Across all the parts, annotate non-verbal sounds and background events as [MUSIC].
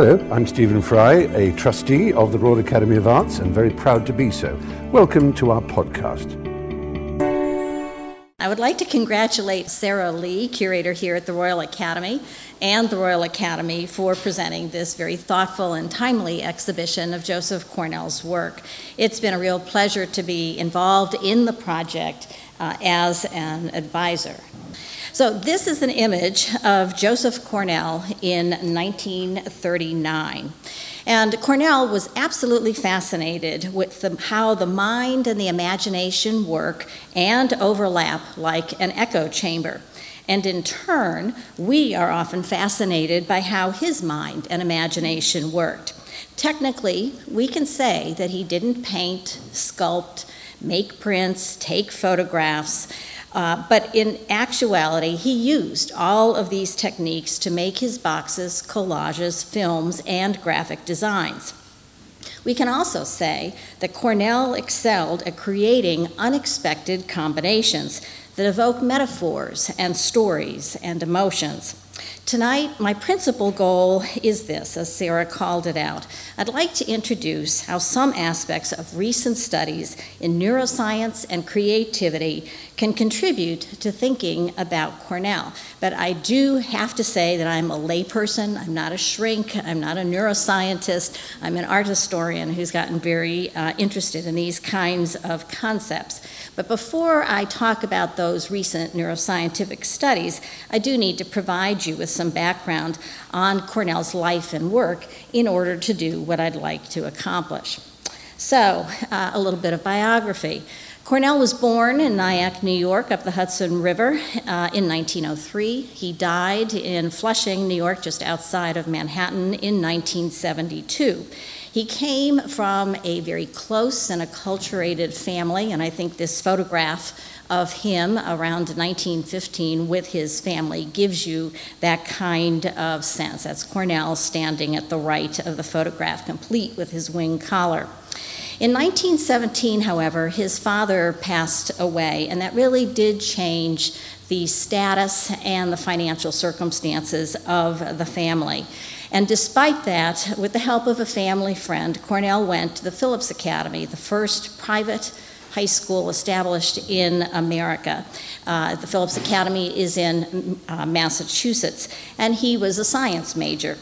Hello, I'm Stephen Fry, a trustee of the Royal Academy of Arts and very proud to be so. Welcome to our podcast. I would like to congratulate Sarah Lea, curator here at the Royal Academy, and the Royal Academy for presenting this very thoughtful and timely exhibition of Joseph Cornell's work. It's been a real pleasure to be involved in the project uh, as an advisor. So, this is an image of Joseph Cornell in 1939. And Cornell was absolutely fascinated with the, how the mind and the imagination work and overlap like an echo chamber. And in turn, we are often fascinated by how his mind and imagination worked. Technically, we can say that he didn't paint, sculpt, make prints, take photographs. Uh, but in actuality, he used all of these techniques to make his boxes, collages, films, and graphic designs. We can also say that Cornell excelled at creating unexpected combinations that evoke metaphors and stories and emotions. Tonight, my principal goal is this, as Sarah called it out. I'd like to introduce how some aspects of recent studies in neuroscience and creativity can contribute to thinking about Cornell. But I do have to say that I'm a layperson, I'm not a shrink, I'm not a neuroscientist, I'm an art historian who's gotten very uh, interested in these kinds of concepts. But before I talk about those recent neuroscientific studies, I do need to provide you with some background on Cornell's life and work in order to do what I'd like to accomplish. So, uh, a little bit of biography. Cornell was born in Nyack, New York, up the Hudson River uh, in 1903. He died in Flushing, New York, just outside of Manhattan in 1972. He came from a very close and acculturated family, and I think this photograph of him around 1915 with his family gives you that kind of sense. That's Cornell standing at the right of the photograph, complete with his wing collar. In 1917, however, his father passed away, and that really did change the status and the financial circumstances of the family. And despite that, with the help of a family friend, Cornell went to the Phillips Academy, the first private high school established in America. Uh, the Phillips Academy is in uh, Massachusetts, and he was a science major.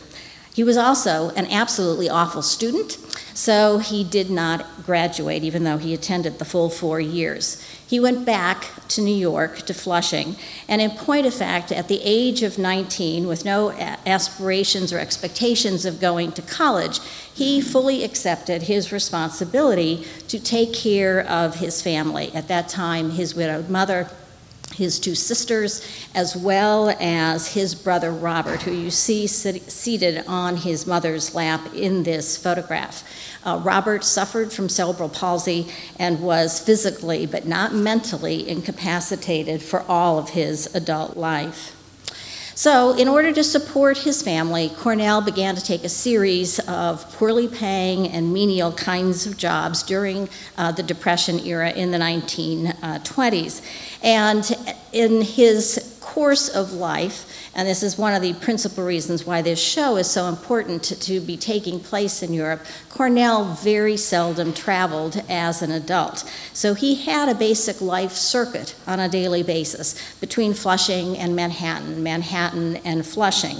He was also an absolutely awful student, so he did not graduate, even though he attended the full four years. He went back to New York, to Flushing, and in point of fact, at the age of 19, with no aspirations or expectations of going to college, he fully accepted his responsibility to take care of his family. At that time, his widowed mother his two sisters, as well as his brother Robert, who you see sit- seated on his mother's lap in this photograph. Uh, Robert suffered from cerebral palsy and was physically, but not mentally, incapacitated for all of his adult life. So, in order to support his family, Cornell began to take a series of poorly paying and menial kinds of jobs during uh, the Depression era in the 1920s. And in his course of life, and this is one of the principal reasons why this show is so important to, to, be taking place in Europe. Cornell very seldom traveled as an adult. So he had a basic life circuit on a daily basis between Flushing and Manhattan, Manhattan and Flushing.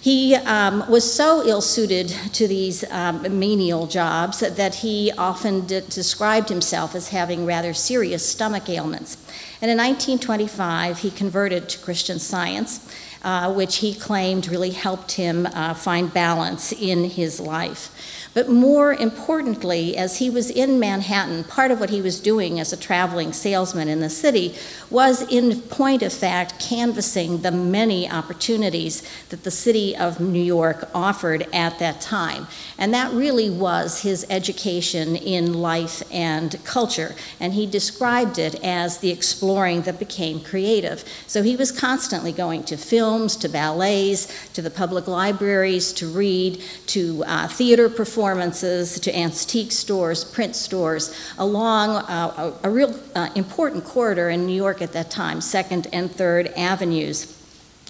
He um, was so ill suited to these um, menial jobs that he often described himself as having rather serious stomach ailments. And in 1925, he converted to Christian science uh, which he claimed really helped him uh, find balance in his life. But more importantly, as he was in Manhattan, part of what he was doing as a traveling salesman in the city was, in point of fact, canvassing the many opportunities that the city of New York offered at that time. And that really was his education in life and culture. And he described it as the exploring that became creative. So he was constantly going to films, to ballets, to the public libraries to read, to uh, theater performances performances to antique stores, print stores, along uh, a, a, real uh, important corridor in New York at that time, Second and Third Avenues.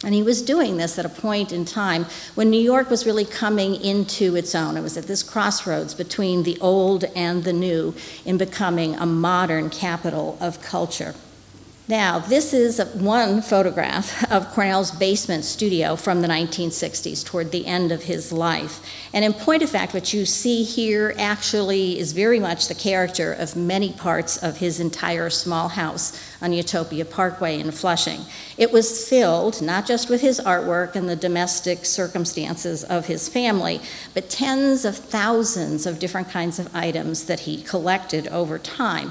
And he was doing this at a point in time when New York was really coming into its own. It was at this crossroads between the old and the new in becoming a modern capital of culture. Now, this is one photograph of Cornell's basement studio from the 1960s, toward the end of his life. And in point of fact, what you see here actually is very much the character of many parts of his entire small house on Utopia Parkway in Flushing. It was filled not just with his artwork and the domestic circumstances of his family, but tens of thousands of different kinds of items that he collected over time.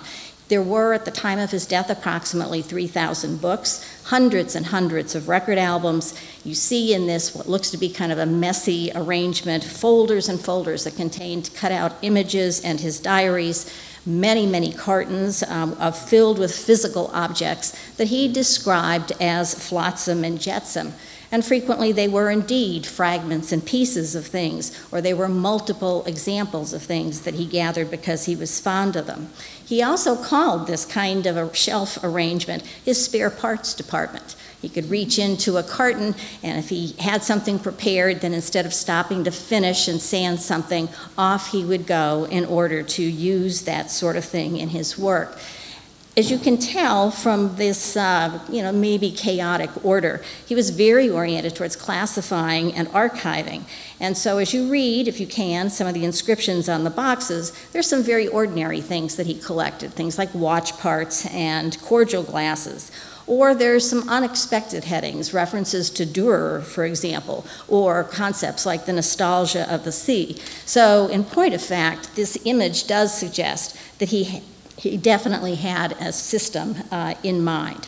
There were, at the time of his death, approximately 3,000 books, hundreds and hundreds of record albums. You see in this what looks to be kind of a messy arrangement folders and folders that contained cutout images and his diaries, many, many cartons um, of, filled with physical objects that he described as flotsam and jetsam. And frequently they were indeed fragments and pieces of things, or they were multiple examples of things that he gathered because he was fond of them. He also called this kind of a shelf arrangement his spare parts department. He could reach into a carton, and if he had something prepared, then instead of stopping to finish and sand something, off he would go in order to use that sort of thing in his work as you can tell from this, uh, you know, maybe chaotic order, he was very oriented towards classifying and archiving. And so, as you read, if you can, some of the inscriptions on the boxes, there's some very ordinary things that he collected, things like watch parts and cordial glasses. Or there's some unexpected headings, references to Dürer, for example, or concepts like the nostalgia of the sea. So, in point of fact, this image does suggest that he he definitely had a system uh, in mind.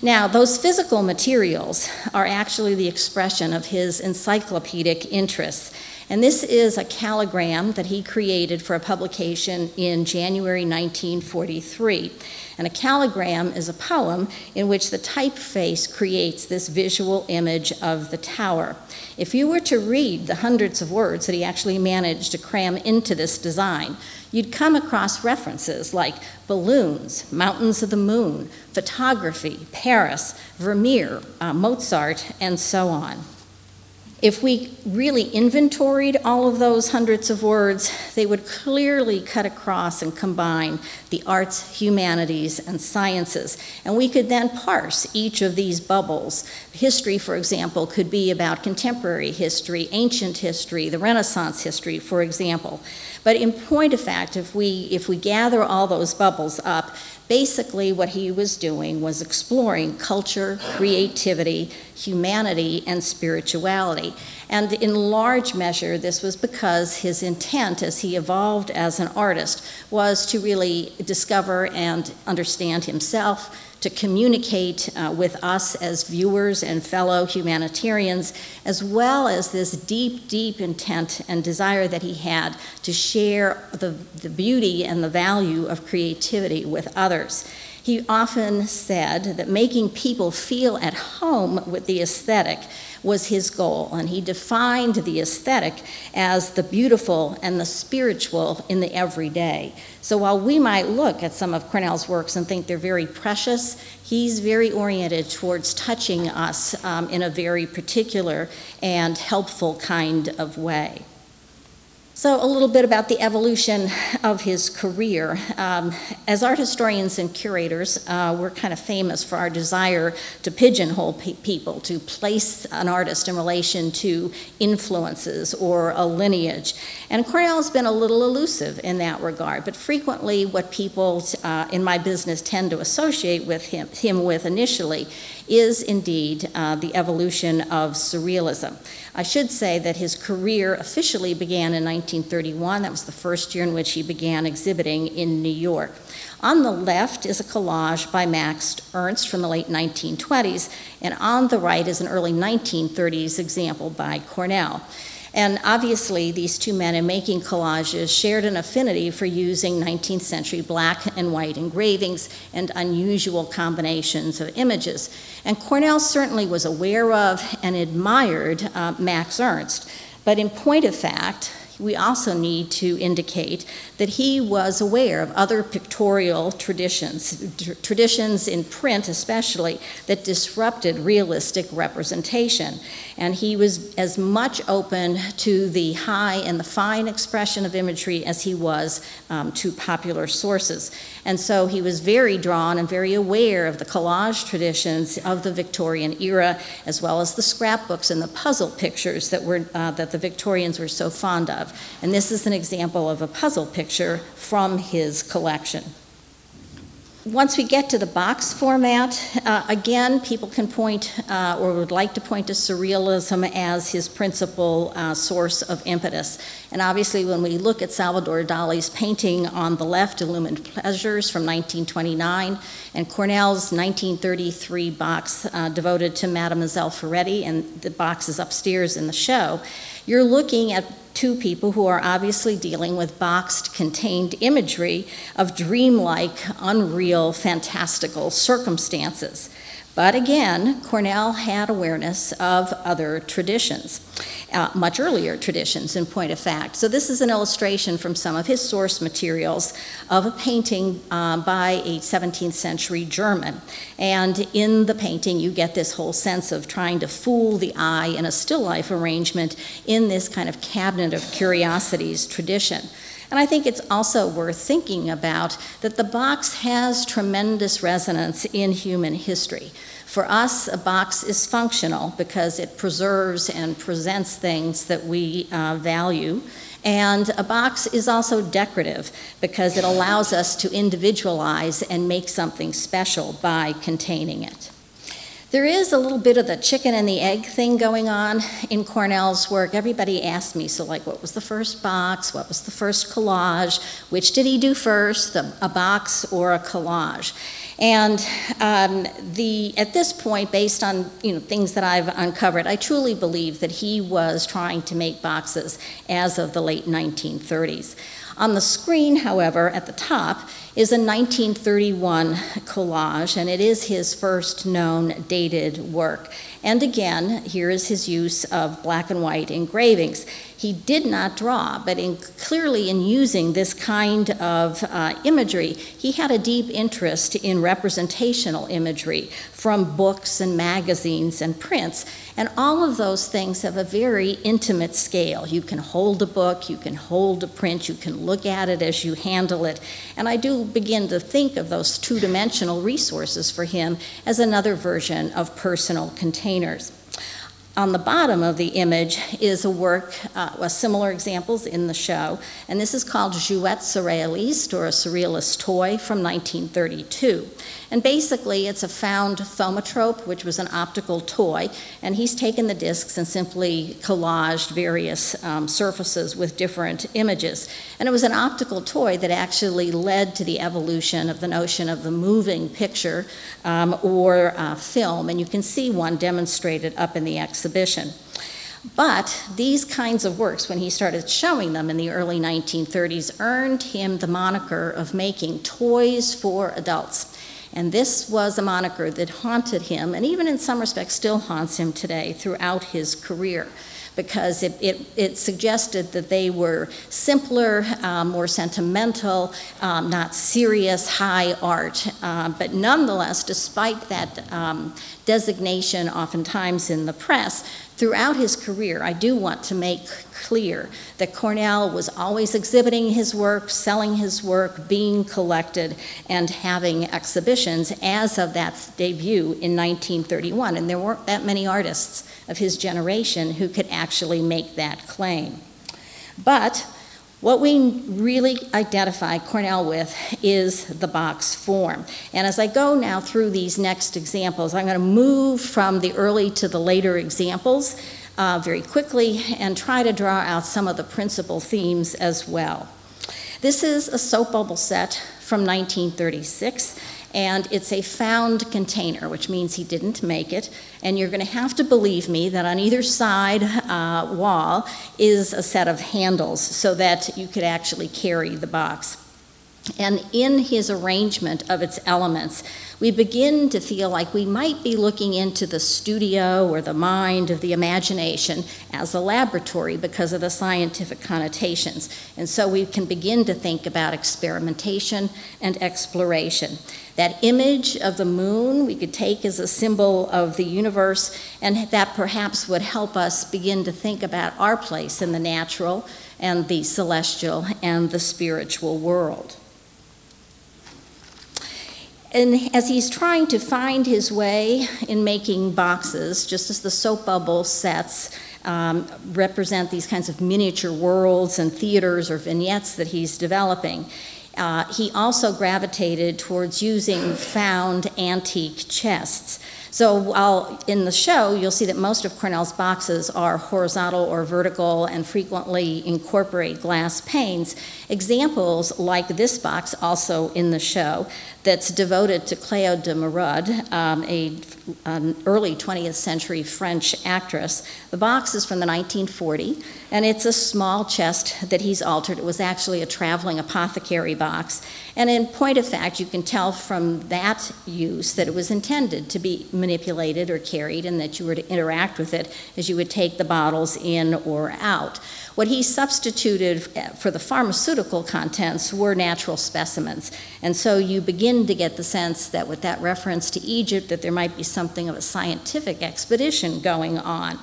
Now, those physical materials are actually the expression of his encyclopedic interests. And this is a calligram that he created for a publication in January 1943. And a calligram is a poem in which the typeface creates this visual image of the tower. If you were to read the hundreds of words that he actually managed to cram into this design, you'd come across references like balloons, mountains of the moon, photography, Paris, Vermeer, uh, Mozart, and so on. If we really inventoried all of those hundreds of words, they would clearly cut across and combine the arts, humanities, and sciences. And we could then parse each of these bubbles. History, for example, could be about contemporary history, ancient history, the Renaissance history, for example. But in point of fact, if we, if we gather all those bubbles up, Basically, what he was doing was exploring culture, creativity, humanity, and spirituality. And in large measure, this was because his intent as he evolved as an artist was to really discover and understand himself, to communicate uh, with us as viewers and fellow humanitarians, as well as this deep, deep intent and desire that he had to share the, the beauty and the value of creativity with others. He often said that making people feel at home with the aesthetic was his goal, and he defined the aesthetic as the beautiful and the spiritual in the everyday. So while we might look at some of Cornell's works and think they're very precious, he's very oriented towards touching us um, in a very particular and helpful kind of way. So, a little bit about the evolution of his career. Um, as art historians and curators, uh, we're kind of famous for our desire to pigeonhole pe- people, to place an artist in relation to influences or a lineage. And Cornell's been a little elusive in that regard, but frequently, what people uh, in my business tend to associate with him, him with initially is indeed uh, the evolution of surrealism. I should say that his career officially began in 1931. That was the first year in which he began exhibiting in New York. On the left is a collage by Max Ernst from the late 1920s, and on the right is an early 1930s example by Cornell. And obviously, these two men in making collages shared an affinity for using 19th century black and white engravings and unusual combinations of images. And Cornell certainly was aware of and admired uh, Max Ernst. But in point of fact, we also need to indicate that he was aware of other pictorial traditions, traditions in print especially, that disrupted realistic representation. And he was as much open to the high and the fine expression of imagery as he was um, to popular sources. And so he was very drawn and very aware of the collage traditions of the Victorian era, as well as the scrapbooks and the puzzle pictures that, were, uh, that the Victorians were so fond of. And this is an example of a puzzle picture from his collection. Once we get to the box format, uh, again, people can point uh, or would like to point to surrealism as his principal uh, source of impetus. And obviously, when we look at Salvador Dali's painting on the left, Illumined Pleasures from 1929, and Cornell's 1933 box uh, devoted to Mademoiselle Ferretti, and the box is upstairs in the show, you're looking at two people who are obviously dealing with boxed, contained imagery of dreamlike, unreal, fantastical circumstances. But again, Cornell had awareness of other traditions, uh, much earlier traditions, in point of fact. So, this is an illustration from some of his source materials of a painting uh, by a 17th century German. And in the painting, you get this whole sense of trying to fool the eye in a still life arrangement in this kind of cabinet of curiosities tradition. And I think it's also worth thinking about that the box has tremendous resonance in human history. For us, a box is functional because it preserves and presents things that we uh, value. And a box is also decorative because it allows us to individualize and make something special by containing it. There is a little bit of the chicken and the egg thing going on in Cornell's work. Everybody asked me, so, like, what was the first box? What was the first collage? Which did he do first, a box or a collage? And um, the, at this point, based on you know, things that I've uncovered, I truly believe that he was trying to make boxes as of the late 1930s. On the screen, however, at the top, is a 1931 collage, and it is his first known dated work. And again, here is his use of black and white engravings. He did not draw, but in, clearly in using this kind of uh, imagery, he had a deep interest in representational imagery from books and magazines and prints. And all of those things have a very intimate scale. You can hold a book, you can hold a print, you can look at it as you handle it. And I do begin to think of those two dimensional resources for him as another version of personal containers. On the bottom of the image is a work, uh, similar examples in the show, and this is called Jouet Surrealiste, or a surrealist toy from 1932. And basically, it's a found thaumatrope, which was an optical toy, and he's taken the discs and simply collaged various um, surfaces with different images. And it was an optical toy that actually led to the evolution of the notion of the moving picture um, or uh, film, and you can see one demonstrated up in the exhibition. But these kinds of works, when he started showing them in the early 1930s, earned him the moniker of making toys for adults. And this was a moniker that haunted him, and even in some respects still haunts him today throughout his career because it, it, it, suggested that they were simpler, um, more sentimental, um, not serious, high art. Uh, but nonetheless, despite that um, designation oftentimes in the press, throughout his career, I do want to make clear that Cornell was always exhibiting his work, selling his work, being collected, and having exhibitions as of that debut in 1931. And there weren't that many artists of his generation who could make that claim. But what we really identify Cornell with is the box form. And as I go now through these next examples, I'm going to move from the early to the later examples uh, very quickly and try to draw out some of the principal themes as well. This is a soap bubble set from 1936, and it's a found container, which means he didn't make it. And you're going to have to believe me that on either side uh, wall is a set of handles so that you could actually carry the box. And in his arrangement of its elements, we begin to feel like we might be looking into the studio or the mind of the imagination as a laboratory because of the scientific connotations. And so we can begin to think about experimentation and exploration. That image of the moon we could take as a symbol of the universe, and that perhaps would help us begin to think about our place in the natural and the celestial and the spiritual world. And as he's trying to find his way in making boxes, just as the soap bubble sets um, represent these kinds of miniature worlds and theaters or vignettes that he's developing, uh, he also gravitated towards using found antique chests. So while in the show, you'll see that most of Cornell's boxes are horizontal or vertical and frequently incorporate glass panes. Examples like this box, also in the show, that's devoted to Cleo de Merode, um, a, an early 20th century French actress. The box is from the 1940, and it's a small chest that he's altered. It was actually a traveling apothecary box. And in point of fact, you can tell from that use that it was intended to be manipulated or carried, and that you were to interact with it as you would take the bottles in or out. What he substituted for the pharmaceutical contents were natural specimens. And so you begin to get the sense that with that reference to Egypt, that there might be something of a scientific expedition going on.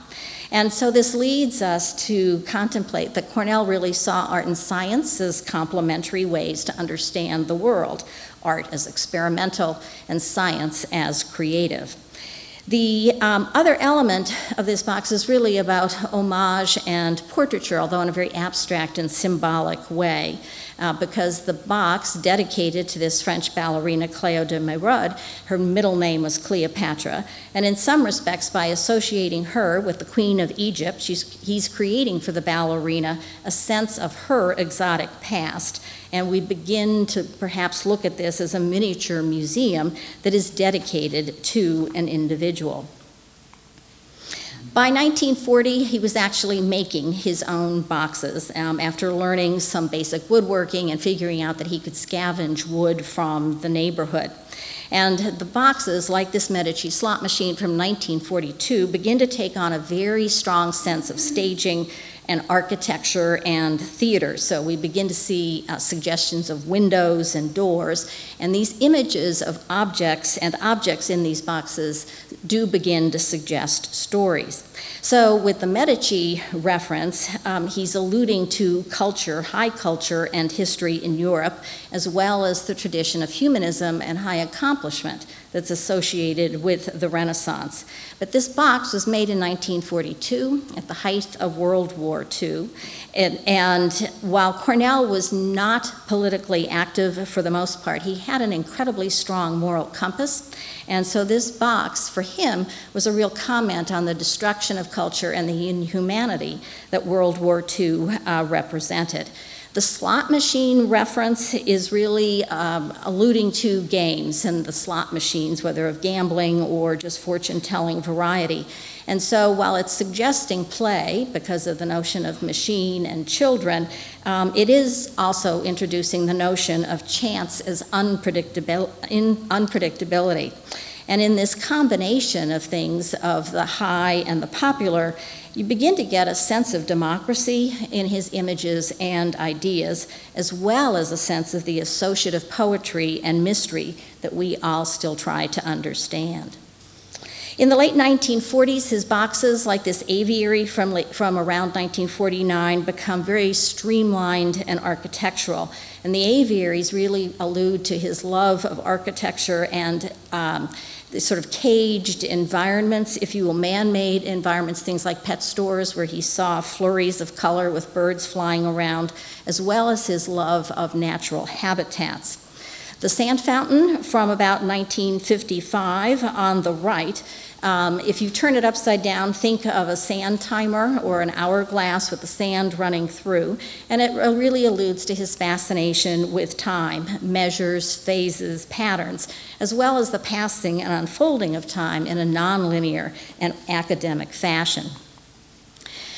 And so this leads us to contemplate that Cornell really saw art and science as complementary ways to understand the world, art as experimental and science as creative. The um, other element of this box is really about homage and portraiture, although in a very abstract and symbolic way uh, because the box dedicated to this French ballerina Cleo de Merode, her middle name was Cleopatra, and in some respects, by associating her with the Queen of Egypt, he's creating for the ballerina a sense of her exotic past. And we begin to perhaps look at this as a miniature museum that is dedicated to an individual. By 1940, he was actually making his own boxes um, after learning some basic woodworking and figuring out that he could scavenge wood from the neighborhood. And the boxes, like this Medici slot machine from 1942, begin to take on a very strong sense of staging and architecture and theater. So we begin to see uh, suggestions of windows and doors, and these images of objects and objects in these boxes do begin to suggest stories. So, with the Medici reference, um, he's alluding to culture, high culture, and history in Europe, as well as the tradition of humanism and high accomplishment that's associated with the Renaissance. But this box was made in 1942 at the height of World War II. And, and, while Cornell was not politically active for the most part, he had an incredibly strong moral compass. And so this box, for him, was a real comment on the destruction of culture and the inhumanity that World War II uh, represented. The slot machine reference is really um, alluding to games and the slot machines, whether of gambling or just fortune telling variety. And so while it's suggesting play because of the notion of machine and children, um, it is also introducing the notion of chance as unpredictabil- unpredictability. And in this combination of things, of the high and the popular, you begin to get a sense of democracy in his images and ideas, as well as a sense of the associative poetry and mystery that we all still try to understand. In the late 1940s, his boxes, like this aviary from, from around 1949, become very streamlined and architectural. And the aviaries really allude to his love of architecture and um, sort of caged environments, if you will, man made environments, things like pet stores where he saw flurries of color with birds flying around, as well as his love of natural habitats. The sand fountain from about 1955 on the right um, if you turn it upside down, think of a sand timer or an hourglass with the sand running through, and it really alludes to his fascination with time, measures, phases, patterns, as well as the passing and unfolding of time in a nonlinear and academic fashion.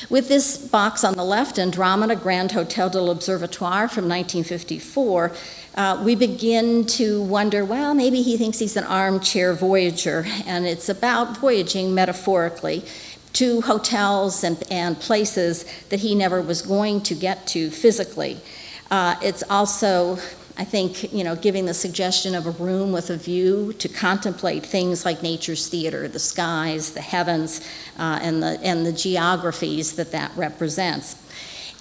With this box on the left, Andromeda Grand Hotel de l'Observatoire from 1954, uh, we begin to wonder well, maybe he thinks he's an armchair voyager, and it's about voyaging metaphorically to hotels and, and places that he never was going to get to physically. Uh, it's also, I think, you know, giving the suggestion of a room with a view to contemplate things like nature's theater, the skies, the heavens, uh, and, the, and the geographies that that represents.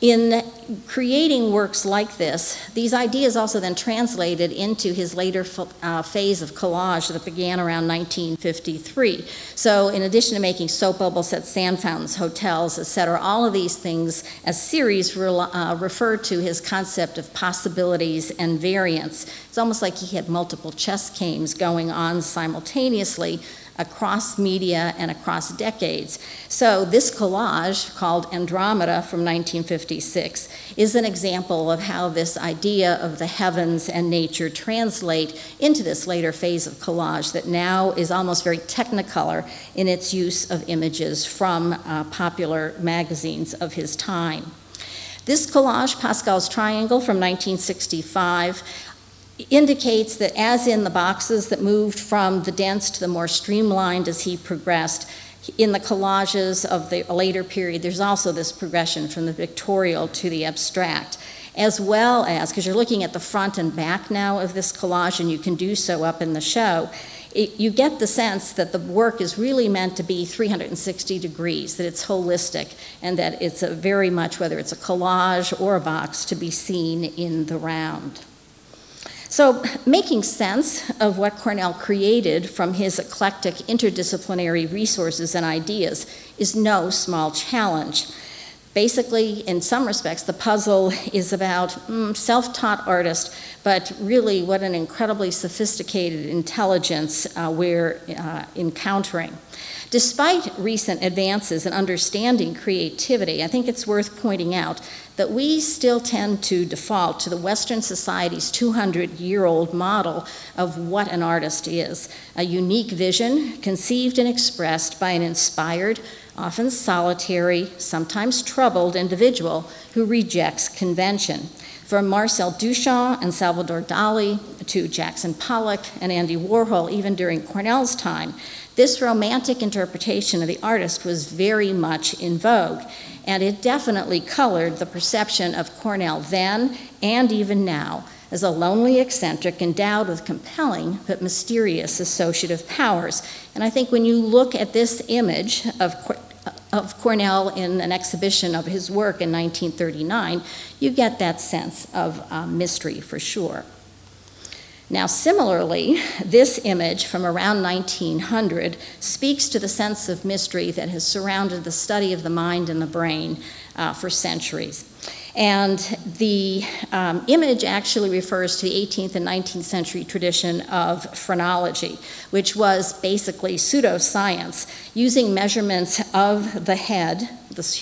In creating works like this, these ideas also then translated into his later uh, phase of collage that began around 1953. So, in addition to making soap bubble sets, sand fountains, hotels, etc., all of these things as series re- uh, refer to his concept of possibilities and variance. It's almost like he had multiple chess games going on simultaneously across media and across decades. So, this collage, called Andromeda from 1956, is an example of how this idea of the heavens and nature translate into this later phase of collage that now is almost very technicolor in its use of images from uh, popular magazines of his time. This collage, Pascal's Triangle from 1965, indicates that, as in the boxes that moved from the dense to the more streamlined as he progressed, in the collages of the later period, there's also this progression from the pictorial to the abstract, as well as, because you're looking at the front and back now of this collage, and you can do so up in the show, it, you get the sense that the work is really meant to be 360 degrees, that it's holistic, and that it's a very much, whether it's a collage or a box, to be seen in the round. So, making sense of what Cornell created from his eclectic interdisciplinary resources and ideas is no small challenge. Basically, in some respects, the puzzle [LAUGHS] is about mm, self taught artist, but really what an incredibly sophisticated intelligence uh, we're uh, encountering. Despite recent advances in understanding creativity, I think it's worth pointing out that we still tend to default to the Western society's 200 year old model of what an artist is a unique vision conceived and expressed by an inspired, often solitary, sometimes troubled individual who rejects convention. From Marcel Duchamp and Salvador Dali to Jackson Pollock and Andy Warhol, even during Cornell's time, this romantic interpretation of the artist was very much in vogue, and it definitely colored the perception of Cornell then and even now as a lonely eccentric endowed with compelling but mysterious associative powers. And I think when you look at this image of, of Cornell in an exhibition of his work in 1939, you get that sense of uh, mystery for sure. Now, similarly, this image from around 1900 speaks to the sense of mystery that has surrounded the study of the mind and the brain uh, for centuries. And the um, image actually refers to the 18th and 19th century tradition of phrenology, which was basically pseudoscience, using measurements of the head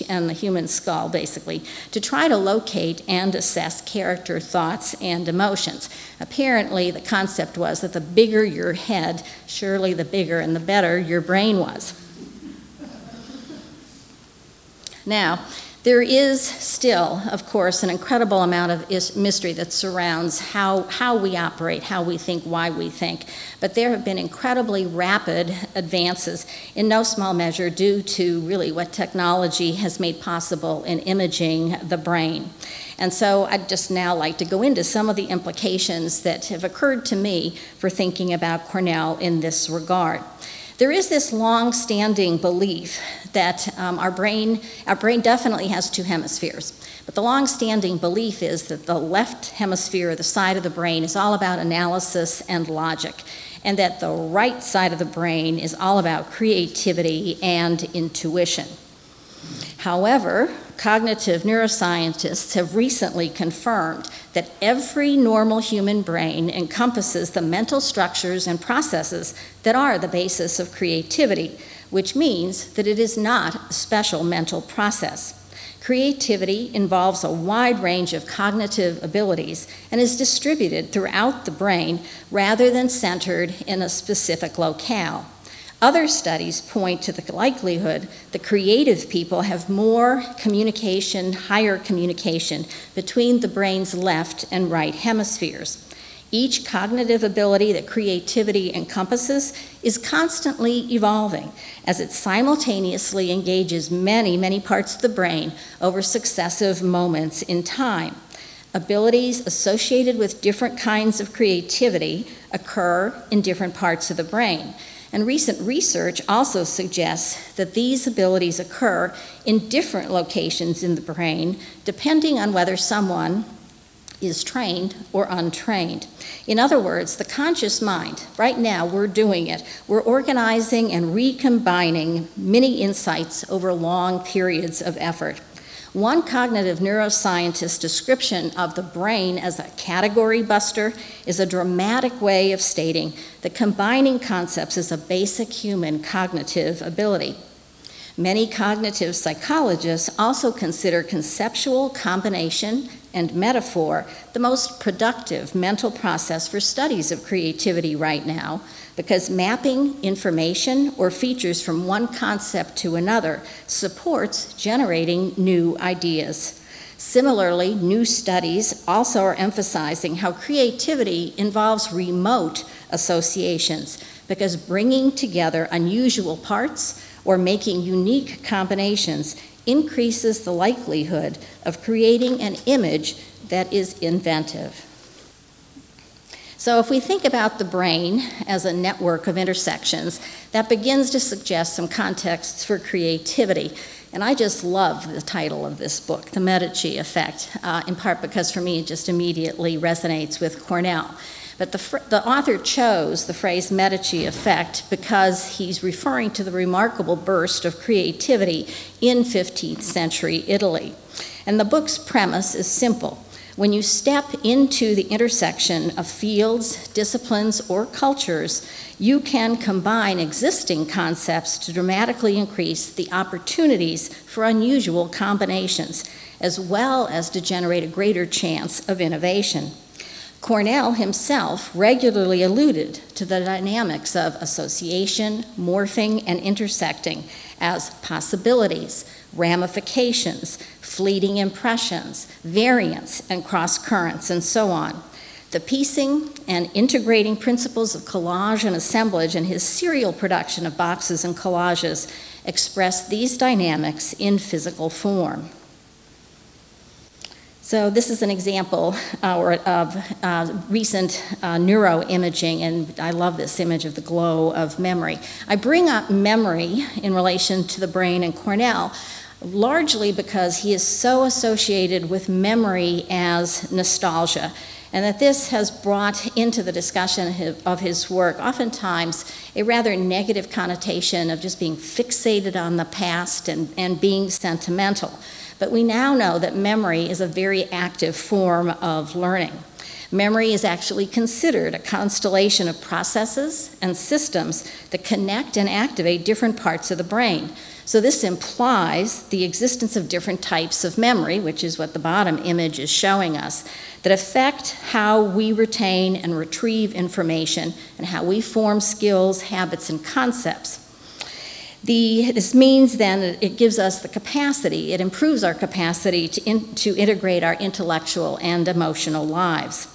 and the human skull, basically, to try to locate and assess character, thoughts, and emotions. Apparently, the concept was that the bigger your head, surely the bigger and the better your brain was. Now, there is still, of course, an incredible amount of mystery that surrounds how, how we operate, how we think, why we think. But there have been incredibly rapid advances, in no small measure due to really what technology has made possible in imaging the brain. And so I'd just now like to go into some of the implications that have occurred to me for thinking about Cornell in this regard. There is this long standing belief that um, our, brain, our brain definitely has two hemispheres. But the long standing belief is that the left hemisphere, the side of the brain, is all about analysis and logic, and that the right side of the brain is all about creativity and intuition. However, cognitive neuroscientists have recently confirmed that every normal human brain encompasses the mental structures and processes that are the basis of creativity, which means that it is not a special mental process. Creativity involves a wide range of cognitive abilities and is distributed throughout the brain rather than centered in a specific locale. Other studies point to the likelihood that creative people have more communication, higher communication between the brain's left and right hemispheres. Each cognitive ability that creativity encompasses is constantly evolving as it simultaneously engages many, many parts of the brain over successive moments in time. Abilities associated with different kinds of creativity occur in different parts of the brain. And recent research also suggests that these abilities occur in different locations in the brain, depending on whether someone is trained or untrained. In other words, the conscious mind, right now we're doing it. We're organizing and recombining many insights over long periods of effort. One cognitive neuroscientist's description of the brain as a category buster is a dramatic way of stating that combining concepts is a basic human cognitive ability. Many cognitive psychologists also consider conceptual combination and metaphor the most productive mental process for studies of creativity right now because mapping information or features from one concept to another supports generating new ideas. Similarly, new studies also are emphasizing how creativity involves remote associations because bringing together unusual parts or making unique combinations increases the likelihood of creating an image that is inventive. So, if we think about the brain as a network of intersections, that begins to suggest some contexts for creativity. And I just love the title of this book, The Medici Effect, uh, in part because for me it just immediately resonates with Cornell. But the, the author chose the phrase Medici effect because he's referring to the remarkable burst of creativity in 15th century Italy. And the book's premise is simple when you step into the intersection of fields, disciplines, or cultures, you can combine existing concepts to dramatically increase the opportunities for unusual combinations, as well as to generate a greater chance of innovation. Cornell himself regularly alluded to the dynamics of association, morphing, and intersecting as possibilities, ramifications, fleeting impressions, variants, and cross currents, and so on. The piecing and integrating principles of collage and assemblage in his serial production of boxes and collages express these dynamics in physical form. So, this is an example uh, of uh, recent uh, neuroimaging, and I love this image of the glow of memory. I bring up memory in relation to the brain and Cornell largely because he is so associated with memory as nostalgia and that this has brought into the discussion of his work oftentimes a rather negative connotation of just being fixated on the past and, and being sentimental. But we now know that memory is a very active form of learning. Memory is actually considered a constellation of processes and systems that connect and activate different parts of the brain. So, this implies the existence of different types of memory, which is what the bottom image is showing us, that affect how we retain and retrieve information and how we form skills, habits, and concepts. The, this means then it gives us the capacity, it improves our capacity to, in, to integrate our intellectual and emotional lives.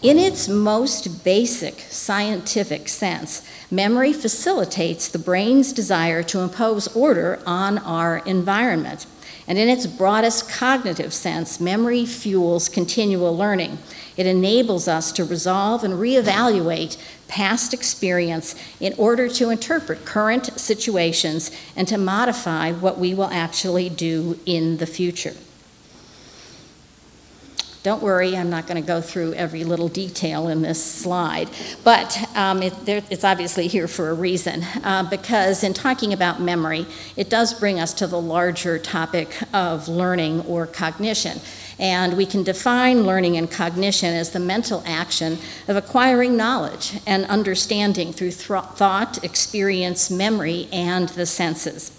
In its most basic scientific sense, memory facilitates the brain's desire to impose order on our environment. And in its broadest cognitive sense, memory fuels continual learning. It enables us to resolve and reevaluate past experience in order to interpret current situations and to modify what we will actually do in the future. Don't worry, I'm not going to go through every little detail in this slide, but um, it, there, it's obviously here for a reason. Uh, because in talking about memory, it does bring us to the larger topic of learning or cognition. And we can define learning and cognition as the mental action of acquiring knowledge and understanding through th- thought, experience, memory, and the senses.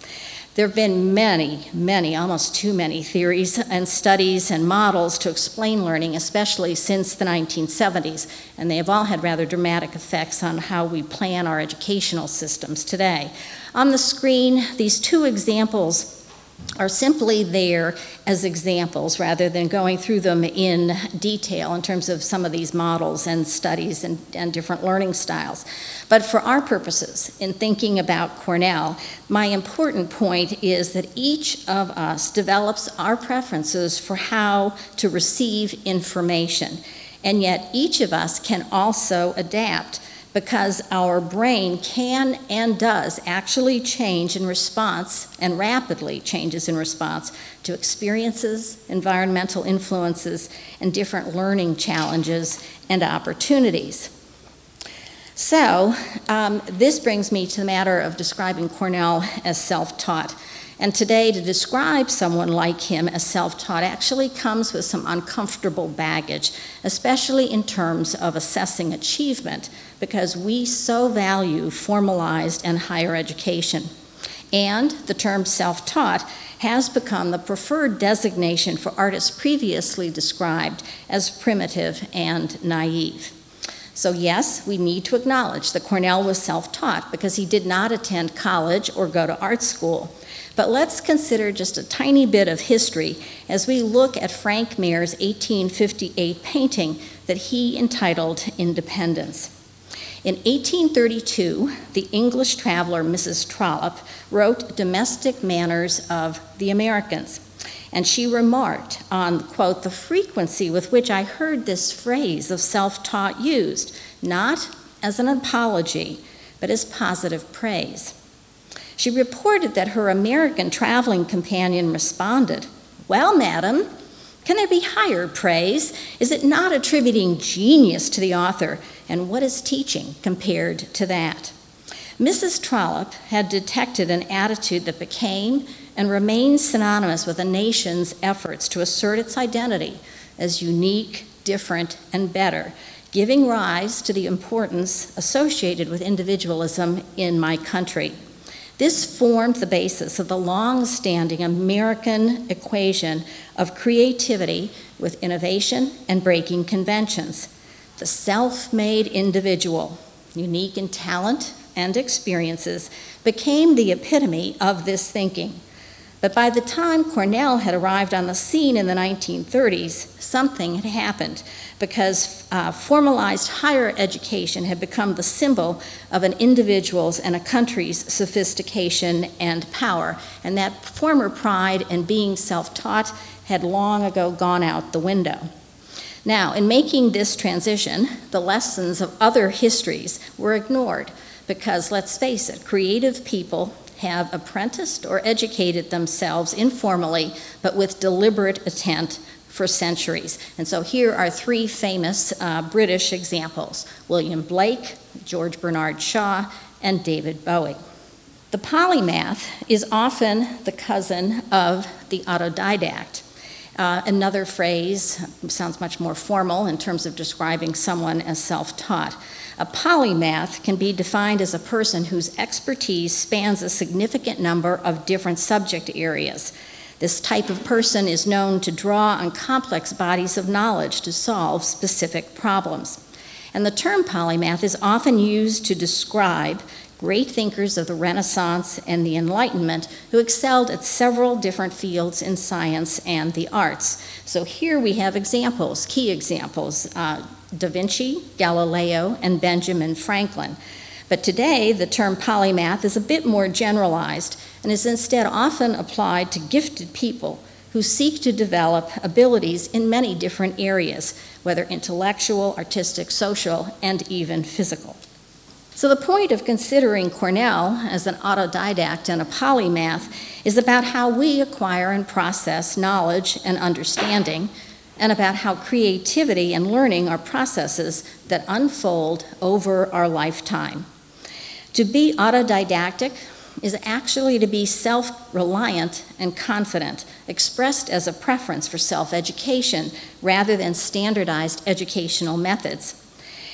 There have been many, many, almost too many theories and studies and models to explain learning, especially since the 1970s, and they have all had rather dramatic effects on how we plan our educational systems today. On the screen, these two examples are simply there as examples rather than going through them in detail in terms of some of these models and studies and, and different learning styles. But for our purposes, in thinking about Cornell, my important point is that each of us develops our preferences for how to receive information. And yet, each of us can also adapt because our brain can and does actually change in response and rapidly changes in response to experiences, environmental influences, and different learning challenges and opportunities. So, um, this brings me to the matter of describing Cornell as self taught. And today, to describe someone like him as self taught actually comes with some uncomfortable baggage, especially in terms of assessing achievement, because we so value formalized and higher education. And the term self taught has become the preferred designation for artists previously described as primitive and naive. So, yes, we need to acknowledge that Cornell was self taught because he did not attend college or go to art school. But let's consider just a tiny bit of history as we look at Frank Mayer's 1858 painting that he entitled Independence. In 1832, the English traveler Mrs. Trollope wrote Domestic Manners of the Americans. And she remarked on, quote, the frequency with which I heard this phrase of self taught used, not as an apology, but as positive praise. She reported that her American traveling companion responded, Well, madam, can there be higher praise? Is it not attributing genius to the author? And what is teaching compared to that? Mrs. Trollope had detected an attitude that became and remains synonymous with a nation's efforts to assert its identity as unique, different, and better, giving rise to the importance associated with individualism in my country. This formed the basis of the long standing American equation of creativity with innovation and breaking conventions. The self made individual, unique in talent and experiences, became the epitome of this thinking. But by the time Cornell had arrived on the scene in the 1930s, something had happened because uh, formalized higher education had become the symbol of an individual's and a country's sophistication and power. And that former pride in being self taught had long ago gone out the window. Now, in making this transition, the lessons of other histories were ignored because, let's face it, creative people have apprenticed or educated themselves informally, but with deliberate intent for centuries. And so here are three famous uh, British examples William Blake, George Bernard Shaw, and David Bowie. The polymath is often the cousin of the autodidact. Uh, another phrase sounds much more formal in terms of describing someone as self taught. A polymath can be defined as a person whose expertise spans a significant number of different subject areas. This type of person is known to draw on complex bodies of knowledge to solve specific problems. And the term polymath is often used to describe great thinkers of the Renaissance and the Enlightenment who excelled at several different fields in science and the arts. So here we have examples, key examples. Uh, Da Vinci, Galileo, and Benjamin Franklin. But today, the term polymath is a bit more generalized and is instead often applied to gifted people who seek to develop abilities in many different areas, whether intellectual, artistic, social, and even physical. So, the point of considering Cornell as an autodidact and a polymath is about how we acquire and process knowledge and understanding and about how creativity and learning are processes that unfold over our lifetime. To be autodidactic is actually to be self reliant and confident, expressed as a preference for self education rather than standardized educational methods.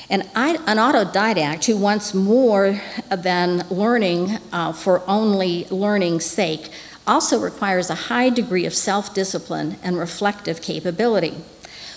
And an autodidact who wants more than learning uh, for only learning's sake also requires a high degree of self discipline and reflective capability.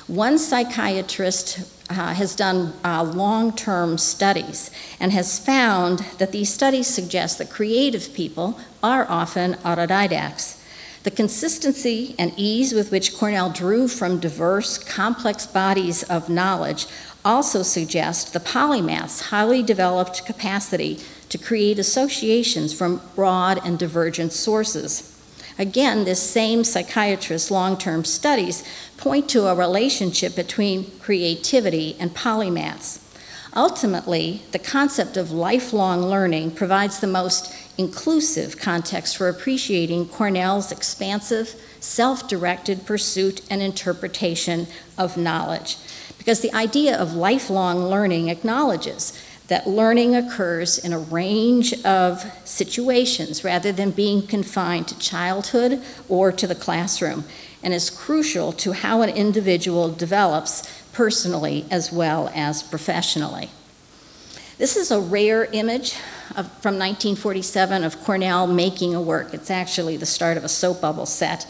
One psychiatrist uh, has done uh, long term studies and has found that these studies suggest that creative people are often autodidacts. The consistency and ease with which Cornell drew from diverse, complex bodies of knowledge also suggest the polymath's highly developed capacity to create associations from broad and divergent sources. Again, this same psychiatrist's long term studies point to a relationship between creativity and polymaths. Ultimately, the concept of lifelong learning provides the most inclusive context for appreciating Cornell's expansive, self directed pursuit and interpretation of knowledge. Because the idea of lifelong learning acknowledges that learning occurs in a range of situations rather than being confined to childhood or to the classroom, and is crucial to how an individual develops personally as well as professionally. This is a rare image of, from 1947 of Cornell making a work. It's actually the start of a soap bubble set.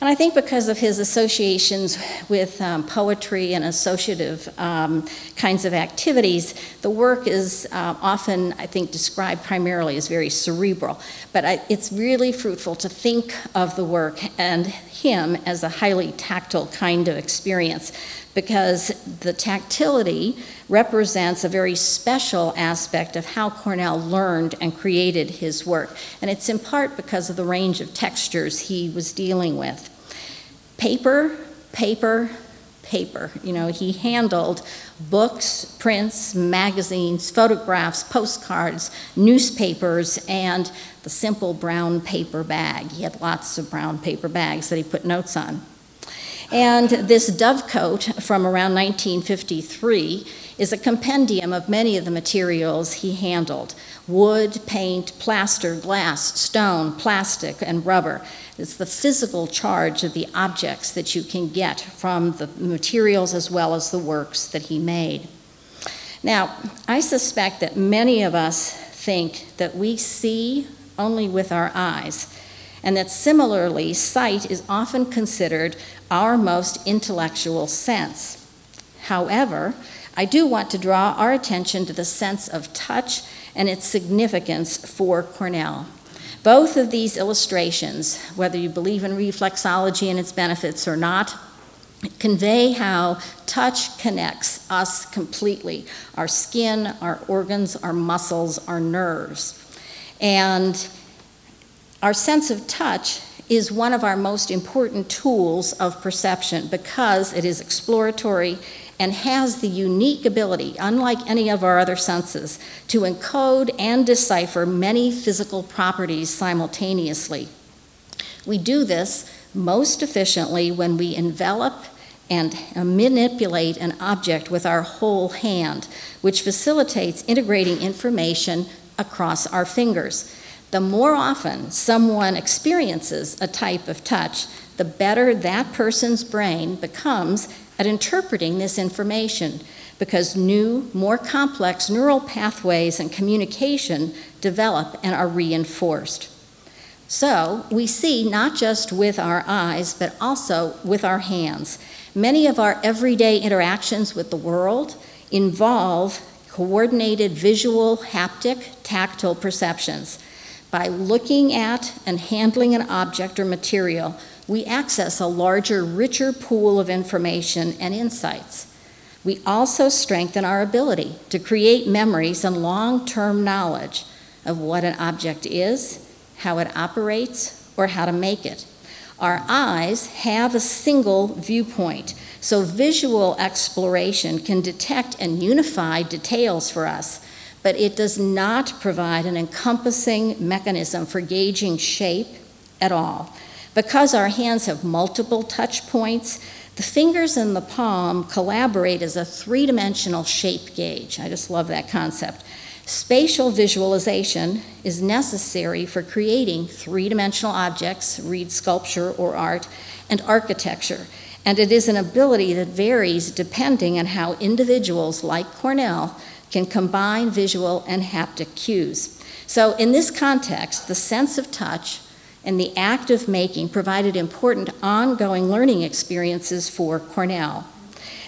And I think because of his associations with um, poetry and associative um, kinds of activities, the work is uh, often, I think, described primarily as very cerebral. But I, it's really fruitful to think of the work and him as a highly tactile kind of experience because the tactility represents a very special aspect of how Cornell learned and created his work. And it's in part because of the range of textures he was dealing with. Paper, paper, paper. You know, he handled books, prints, magazines, photographs, postcards, newspapers, and the simple brown paper bag. He had lots of brown paper bags that he put notes on. And this dove dovecote from around 1953 is a compendium of many of the materials he handled wood, paint, plaster, glass, stone, plastic, and rubber. It's the physical charge of the objects that you can get from the materials as well as the works that he made. Now, I suspect that many of us think that we see only with our eyes, and that similarly, sight is often considered our most intellectual sense. However, I do want to draw our attention to the sense of touch and its significance for Cornell. Both of these illustrations, whether you believe in reflexology and its benefits or not, convey how touch connects us completely our skin, our organs, our muscles, our nerves. And our sense of touch is one of our most important tools of perception because it is exploratory and has the unique ability, unlike any of our other senses, to encode and decipher many physical properties simultaneously. We do this most efficiently when we envelop and manipulate an object with our whole hand, which facilitates integrating information across our fingers the more often someone experiences a type of touch, the better that person's brain becomes at interpreting this information because new, more complex neural pathways and communication develop and are reinforced. So, we see not just with our eyes, but also with our hands. Many of our everyday interactions with the world involve coordinated visual, haptic, tactile perceptions. By looking at and handling an object or material, we access a larger, richer pool of information and insights. We also strengthen our ability to create memories and long term knowledge of what an object is, how it operates, or how to make it. Our eyes have a single viewpoint, so visual exploration can detect and unify details for us but it does not provide an encompassing mechanism for gauging shape at all. Because our hands have multiple touch points, the fingers and the palm collaborate as a three dimensional shape gauge. I just love that concept. Spatial visualization is necessary for creating three dimensional objects, read sculpture or art, and architecture. And it is an ability that varies depending on how individuals like Cornell can combine visual and haptic cues. So, in this context, the sense of touch and the act of making provided important ongoing learning experiences for Cornell.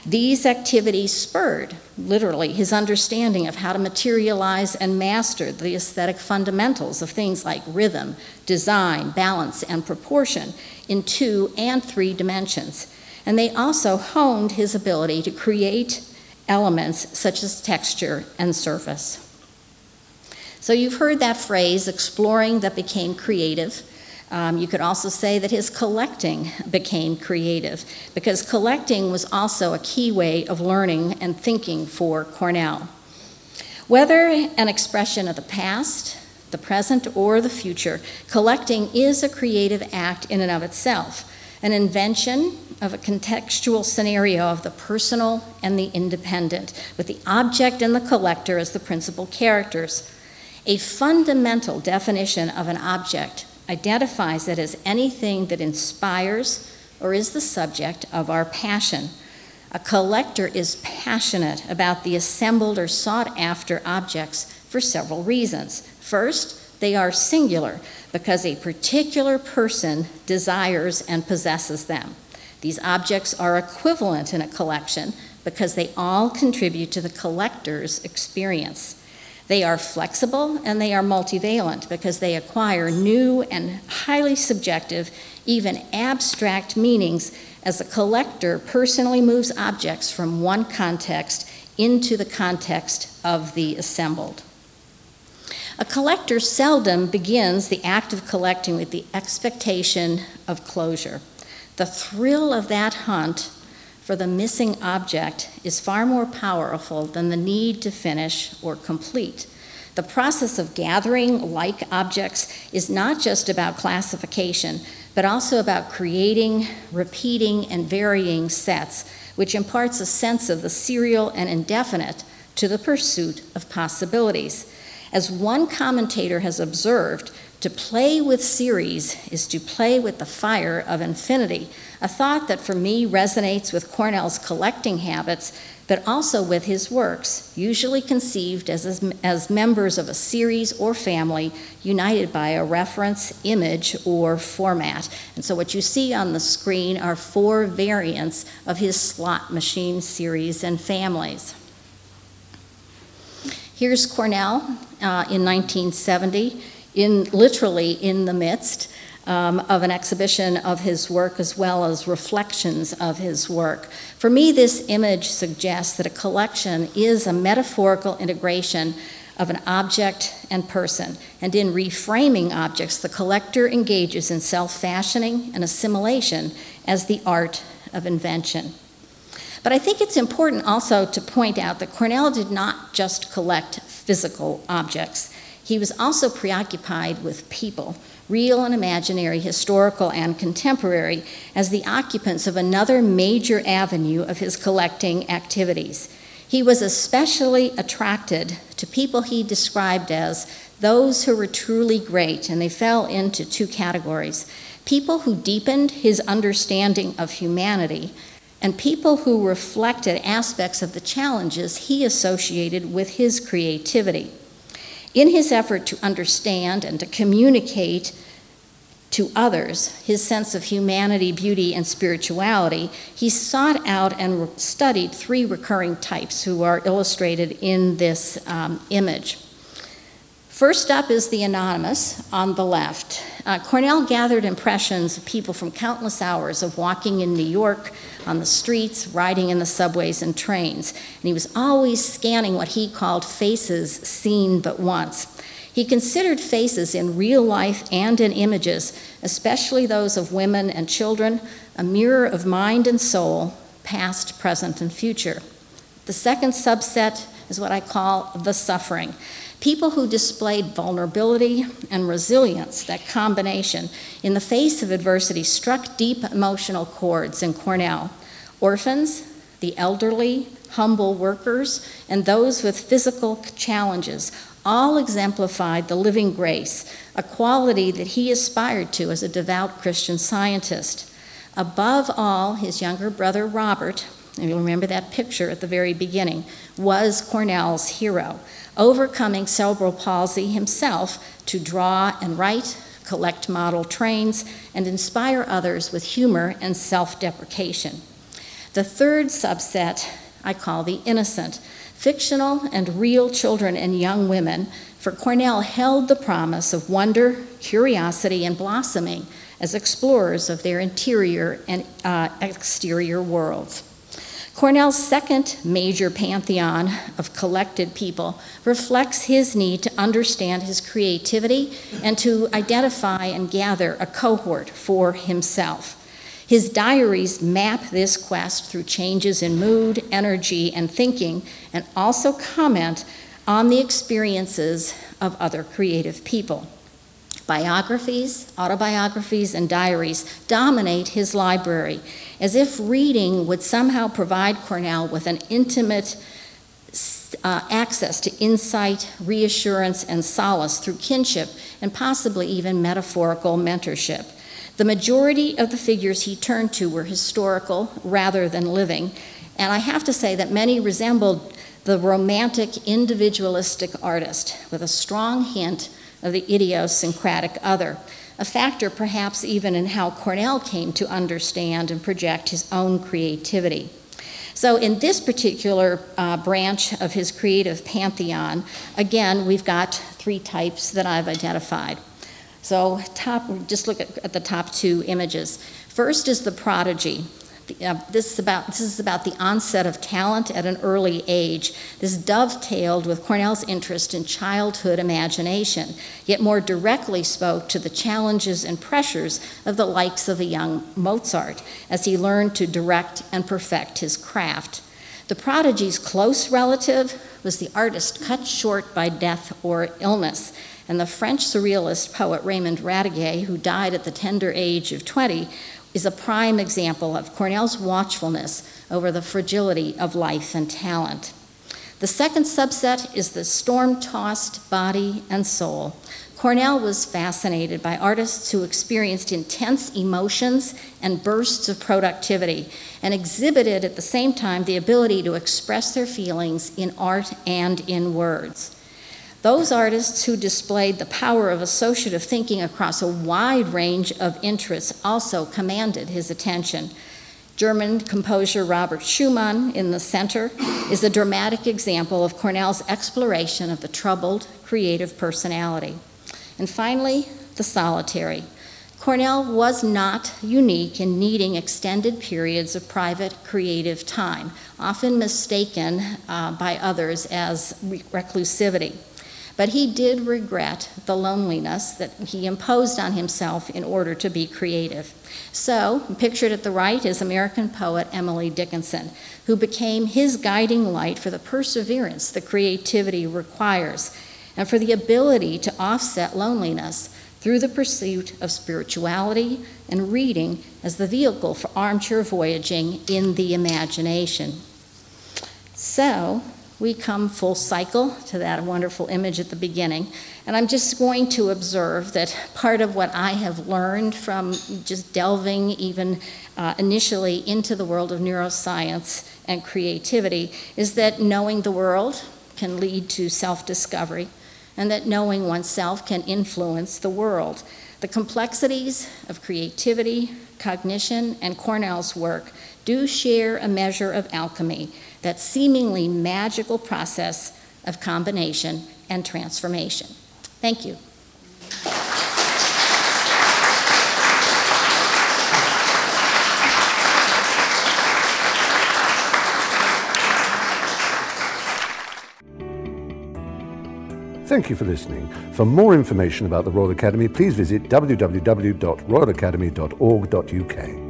These activities spurred, literally, his understanding of how to materialize and master the aesthetic fundamentals of things like rhythm, design, balance, and proportion in two and three dimensions. And they also honed his ability to create elements such as texture and surface. So you've heard that phrase, exploring that became creative. Um, you could also say that his collecting became creative because collecting was also a key way of learning and thinking for Cornell. Whether an expression of the past, the present, or the future, collecting is a creative act in and of itself, an invention of a contextual scenario of the personal and the independent, with the object and the collector as the principal characters. A fundamental definition of an object identifies it as anything that inspires or is the subject of our passion. A collector is passionate about the assembled or sought after objects for several reasons. First, they are singular because a particular person desires and possesses them. These objects are equivalent in a collection because they all contribute to the collector's experience. They are flexible and they are multivalent because they acquire new and highly subjective, even abstract meanings as the collector personally moves objects from one context into the context of the assembled. A collector seldom begins the act of collecting with the expectation of closure. The thrill of that hunt for the missing object is far more powerful than the need to finish or complete. The process of gathering like objects is not just about classification, but also about creating, repeating, and varying sets, which imparts a sense of the serial and indefinite to the pursuit of possibilities. As one commentator has observed, to play with series is to play with the fire of infinity, a thought that for me resonates with Cornell's collecting habits, but also with his works, usually conceived as, as, members of a series or family united by a reference, image, or format. And so, what you see on the screen are four variants of his slot machine series and families. Here's Cornell uh, in 1970 in literally in the midst um, of an exhibition of his work as well as reflections of his work. For me, this image suggests that a collection is a metaphorical integration of an object and person. And in reframing objects, the collector engages in self fashioning and assimilation as the art of invention. But I think it's important also to point out that Cornell did not just collect physical objects. He was also preoccupied with people, real and imaginary, historical and contemporary, as the occupants of another major avenue of his collecting activities. He was especially attracted to people he described as those who were truly great, and they fell into two categories people who deepened his understanding of humanity, and people who reflected aspects of the challenges he associated with his creativity. In his effort to understand and to communicate to others his sense of humanity, beauty, and spirituality, he sought out and studied three recurring types who are illustrated in this um, image. First up is the anonymous on the left. Uh, Cornell gathered impressions of people from countless hours of walking in New York on the streets, riding in the subways and trains. And he was always scanning what he called faces seen but once. He considered faces in real life and in images, especially those of women and children, a mirror of mind and soul, past, present, and future. The second subset is what I call the suffering. People who displayed vulnerability and resilience, that combination, in the face of adversity, struck deep emotional chords in Cornell. Orphans, the elderly, humble workers, and those with physical challenges all exemplified the living grace, a quality that he aspired to as a devout Christian scientist. Above all, his younger brother Robert, and you'll remember that picture at the very beginning, was Cornell's hero, overcoming cerebral palsy himself to draw and write, collect model trains, and inspire others with humor and self deprecation. The third subset I call the innocent. Fictional and real children and young women, for Cornell held the promise of wonder, curiosity, and blossoming as explorers of their interior and uh, exterior worlds. Cornell's second major pantheon of collected people reflects his need to understand his creativity and to identify and gather a cohort for himself. His diaries map this quest through changes in mood, energy, and thinking, and also comment on the experiences of other creative people. Biographies, autobiographies, and diaries dominate his library, as if reading would somehow provide Cornell with an intimate uh, access to insight, reassurance, and solace through kinship, and possibly even metaphorical mentorship. The majority of the figures he turned to were historical rather than living, and I have to say that many resembled the romantic individualistic artist with a strong hint of the idiosyncratic other, a factor perhaps even in how Cornell came to understand and project his own creativity. So, in this particular uh, branch of his creative pantheon, again, we've got three types that I've identified. So, top, just look at, at the top two images. First is the prodigy. Uh, this, is about, this is about the onset of talent at an early age. This dovetailed with Cornell's interest in childhood imagination, yet more directly spoke to the challenges and pressures of the likes of a young Mozart as he learned to direct and perfect his craft. The prodigy's close relative was the artist cut short by death or illness. And the French surrealist poet Raymond Radiguet, who died at the tender age of 20, is a prime example of Cornell's watchfulness over the fragility of life and talent. The second subset is the storm tossed body and soul. Cornell was fascinated by artists who experienced intense emotions and bursts of productivity and exhibited at the same time the ability to express their feelings in art and in words. Those artists who displayed the power of associative thinking across a wide range of interests also commanded his attention. German composer Robert Schumann in the center is a dramatic example of Cornell's exploration of the troubled, creative personality. And finally, the solitary. Cornell was not unique in needing extended periods of private creative time, often mistaken uh, by others as reclusivity. But he did regret the loneliness that he imposed on himself in order to be creative. So, pictured at the right is American poet Emily Dickinson, who became his guiding light for the perseverance the creativity requires and for the ability to offset loneliness through the pursuit of spirituality and reading as the vehicle for armchair voyaging in the imagination. So, we come full cycle to that wonderful image at the beginning. And I'm just going to observe that part of what I have learned from just delving even uh, initially into the world of neuroscience and creativity is that knowing the world can lead to self discovery, and that knowing oneself can influence the world. The complexities of creativity, cognition, and Cornell's work do share a measure of alchemy that seemingly magical process of combination and transformation. Thank you. Thank you for listening. For more information about the Royal Academy, please visit www.royalacademy.org.uk.